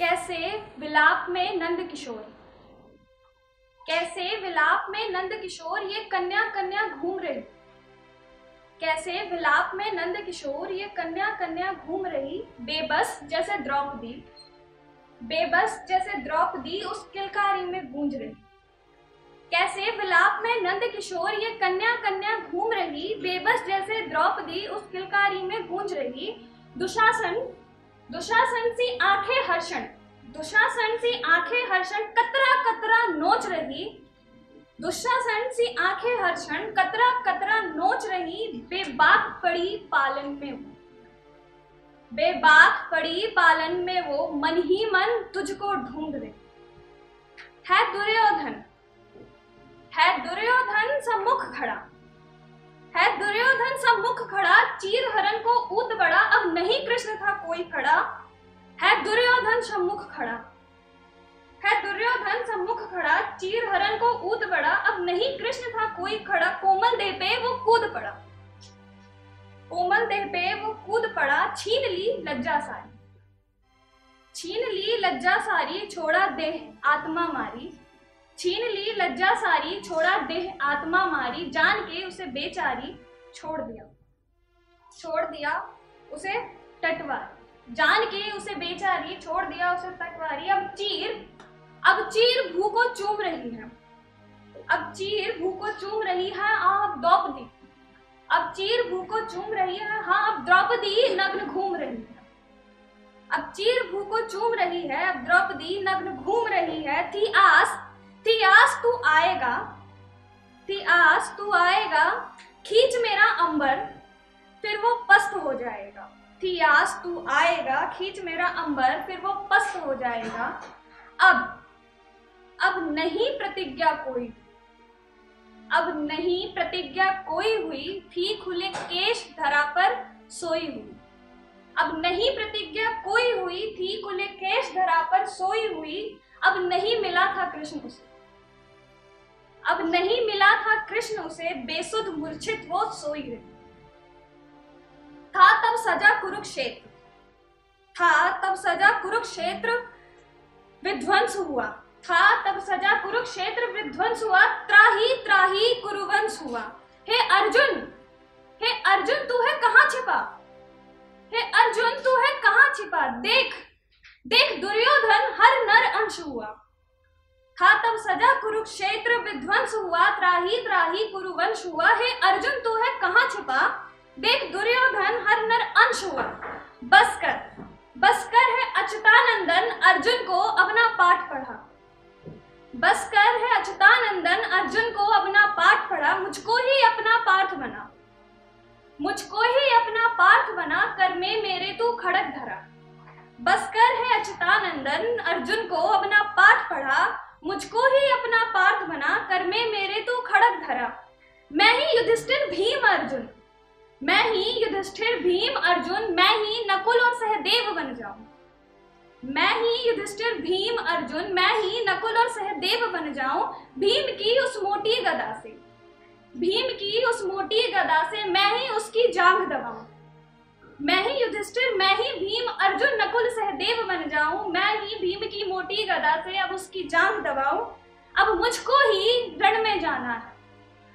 कैसे विलाप में नंद किशोर कैसे विलाप में नंद किशोर ये कन्या कन्या घूम रही? कैसे विलाप में नंद किशोर ये कन्या कन्या घूम रही? बेबस जैसे द्रौपदी। बेबस जैसे द्रौपदी उस किलकारी में गूंज रही। कैसे विलाप में नंद किशोर ये कन्या कन्या घूम रही? बेबस जैसे द्रौपदी उस किलकारी में गूंज रही। दुशासन दुशासन सी आँखें हर्षण। दुशासन सी आँखें हर्षण कतरा कतरा नोच रही। दुशासन सी आँखें हर्षण कतरा कतरा नोच रही, बेबाक पड़ी पालन में वो। बेबाक पड़ी पालन में वो, मन ही मन तुझको ढूंढ रही। है दुर्योधन है दुर्योधन सम्मुख खड़ा। है दुर्योधन सम्मुख खड़ा चीर हरण को ऊत कृष्ण था कोई खड़ा? है दुर्योधन सम्मुख खड़ा? है दुर्योधन सम्मुख खड़ा चीर हरण को ऊत बड़ा अब नहीं कृष्ण था कोई खड़ा, कोमल देह पे वो कूद पड़ा। कोमल देह पे वो कूद पड़ा, छीन ली लज्जा सारी। छीन ली लज्जा सारी, छोड़ा देह, आत्मा मारी। छीन ली लज्जा सारी, छोड़ा देह, आत्मा मारी। जान के उसे बेचारी छोड़ दिया। छोड़ दिया, उसे टटवारी जान के उसे बेचारी, छोड़ दिया उसे टटवारी अब चीर अब चीर भू को चूम रही है। अब चीर भू को चूम रही है अब द्रौपदी। अब चीर भू को चूम रही है हाँ अब द्रौपदी नग्न घूम रही है। अब चीर भू को चूम रही है, अब द्रौपदी नग्न घूम रही है। थी आस थी आस तू आएगा। थी आस तू आएगा। खींच मेरा अंबर, फिर वो पस्त हो जाएगा। थी आस तू आएगा, खींच मेरा अंबर, फिर वो पस्त हो जाएगा। अब अब नहीं प्रतिज्ञा कोई अब नहीं प्रतिज्ञा कोई हुई, थी खुले केश धरा पर सोई हुई। अब नहीं प्रतिज्ञा कोई हुई, थी खुले केश धरा पर सोई हुई। अब नहीं मिला था कृष्ण उसे। अब नहीं मिला था कृष्ण उसे, बेसुध मूर्छित वो सोई रही। कुरुक्षेत्र। था, तब सजा कुरुक्षेत्र विध्वंस हुआ। था, तब सजा कुरुक्षेत्र विध्वंस हुआ। त्राही त्राही कुरुवंश हुआ। हे अर्जुन हे अर्जुन, तू है कहाँ छिपा? हे अर्जुन, तू है कहाँ छिपा? देख देख दुर्योधन हर नर अंश हुआ। था, तब सजा कुरुक्षेत्र विध्वंस हुआ। त्राही त्राही कुरुवंश हुआ। हे अर्जुन, तू है कहाँ छिपा? देख दुर्योधन हर नर अंश हुआ। बस कर बस कर है अच्युतानंदन अर्जुन को अपना पाठ पढ़ा। बस कर है अच्युतानंदन अर्जुन को अपना पाठ पढ़ा, मुझको ही अपना पाठ बना। मुझको ही अपना पाठ बना कर में मेरे तू खड़क धरा। बस कर है अच्युतानंदन अर्जुन को अपना पाठ पढ़ा, मुझको ही अपना पार्थ बना कर में मेरे तू खड़क धरा। मैं ही युधिष्ठिर भीम अर्जुन। मैं ही युधिष्ठिर भीम, अर्जुन, मैं ही नकुल और सहदेव बन जाऊँ। मैं ही युधिष्ठिर भीम, अर्जुन, मैं ही नकुल और सहदेव बन जाऊँ भीम की उस मोटी गदा से। भीम की उस मोटी गदा से मैं ही उसकी जांग दबाऊं। मैं ही युधिष्ठिर, मैं ही भीम, अर्जुन, नकुल, सहदेव बन जाऊँ। मैं ही भीम की मोटी गदा से अब उसकी जांग दबाऊं। अब मुझको ही रण में जाना है।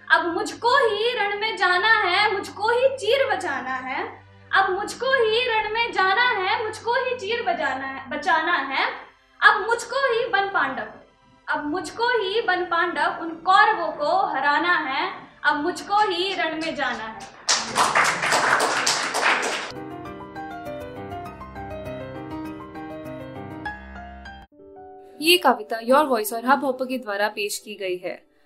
अब मुझको ही रण में जाना है, मुझको ही चीर बचाना है। अब मुझको ही रण में जाना है, मुझको ही चीर बजाना है, बचाना है। अब मुझको ही बन पांडव, अब मुझको ही बन पांडव उन कौरवों को हराना है, अब मुझको ही रण में जाना है। ये कविता योर वॉइस और हब हॉपर के द्वारा पेश की गई है।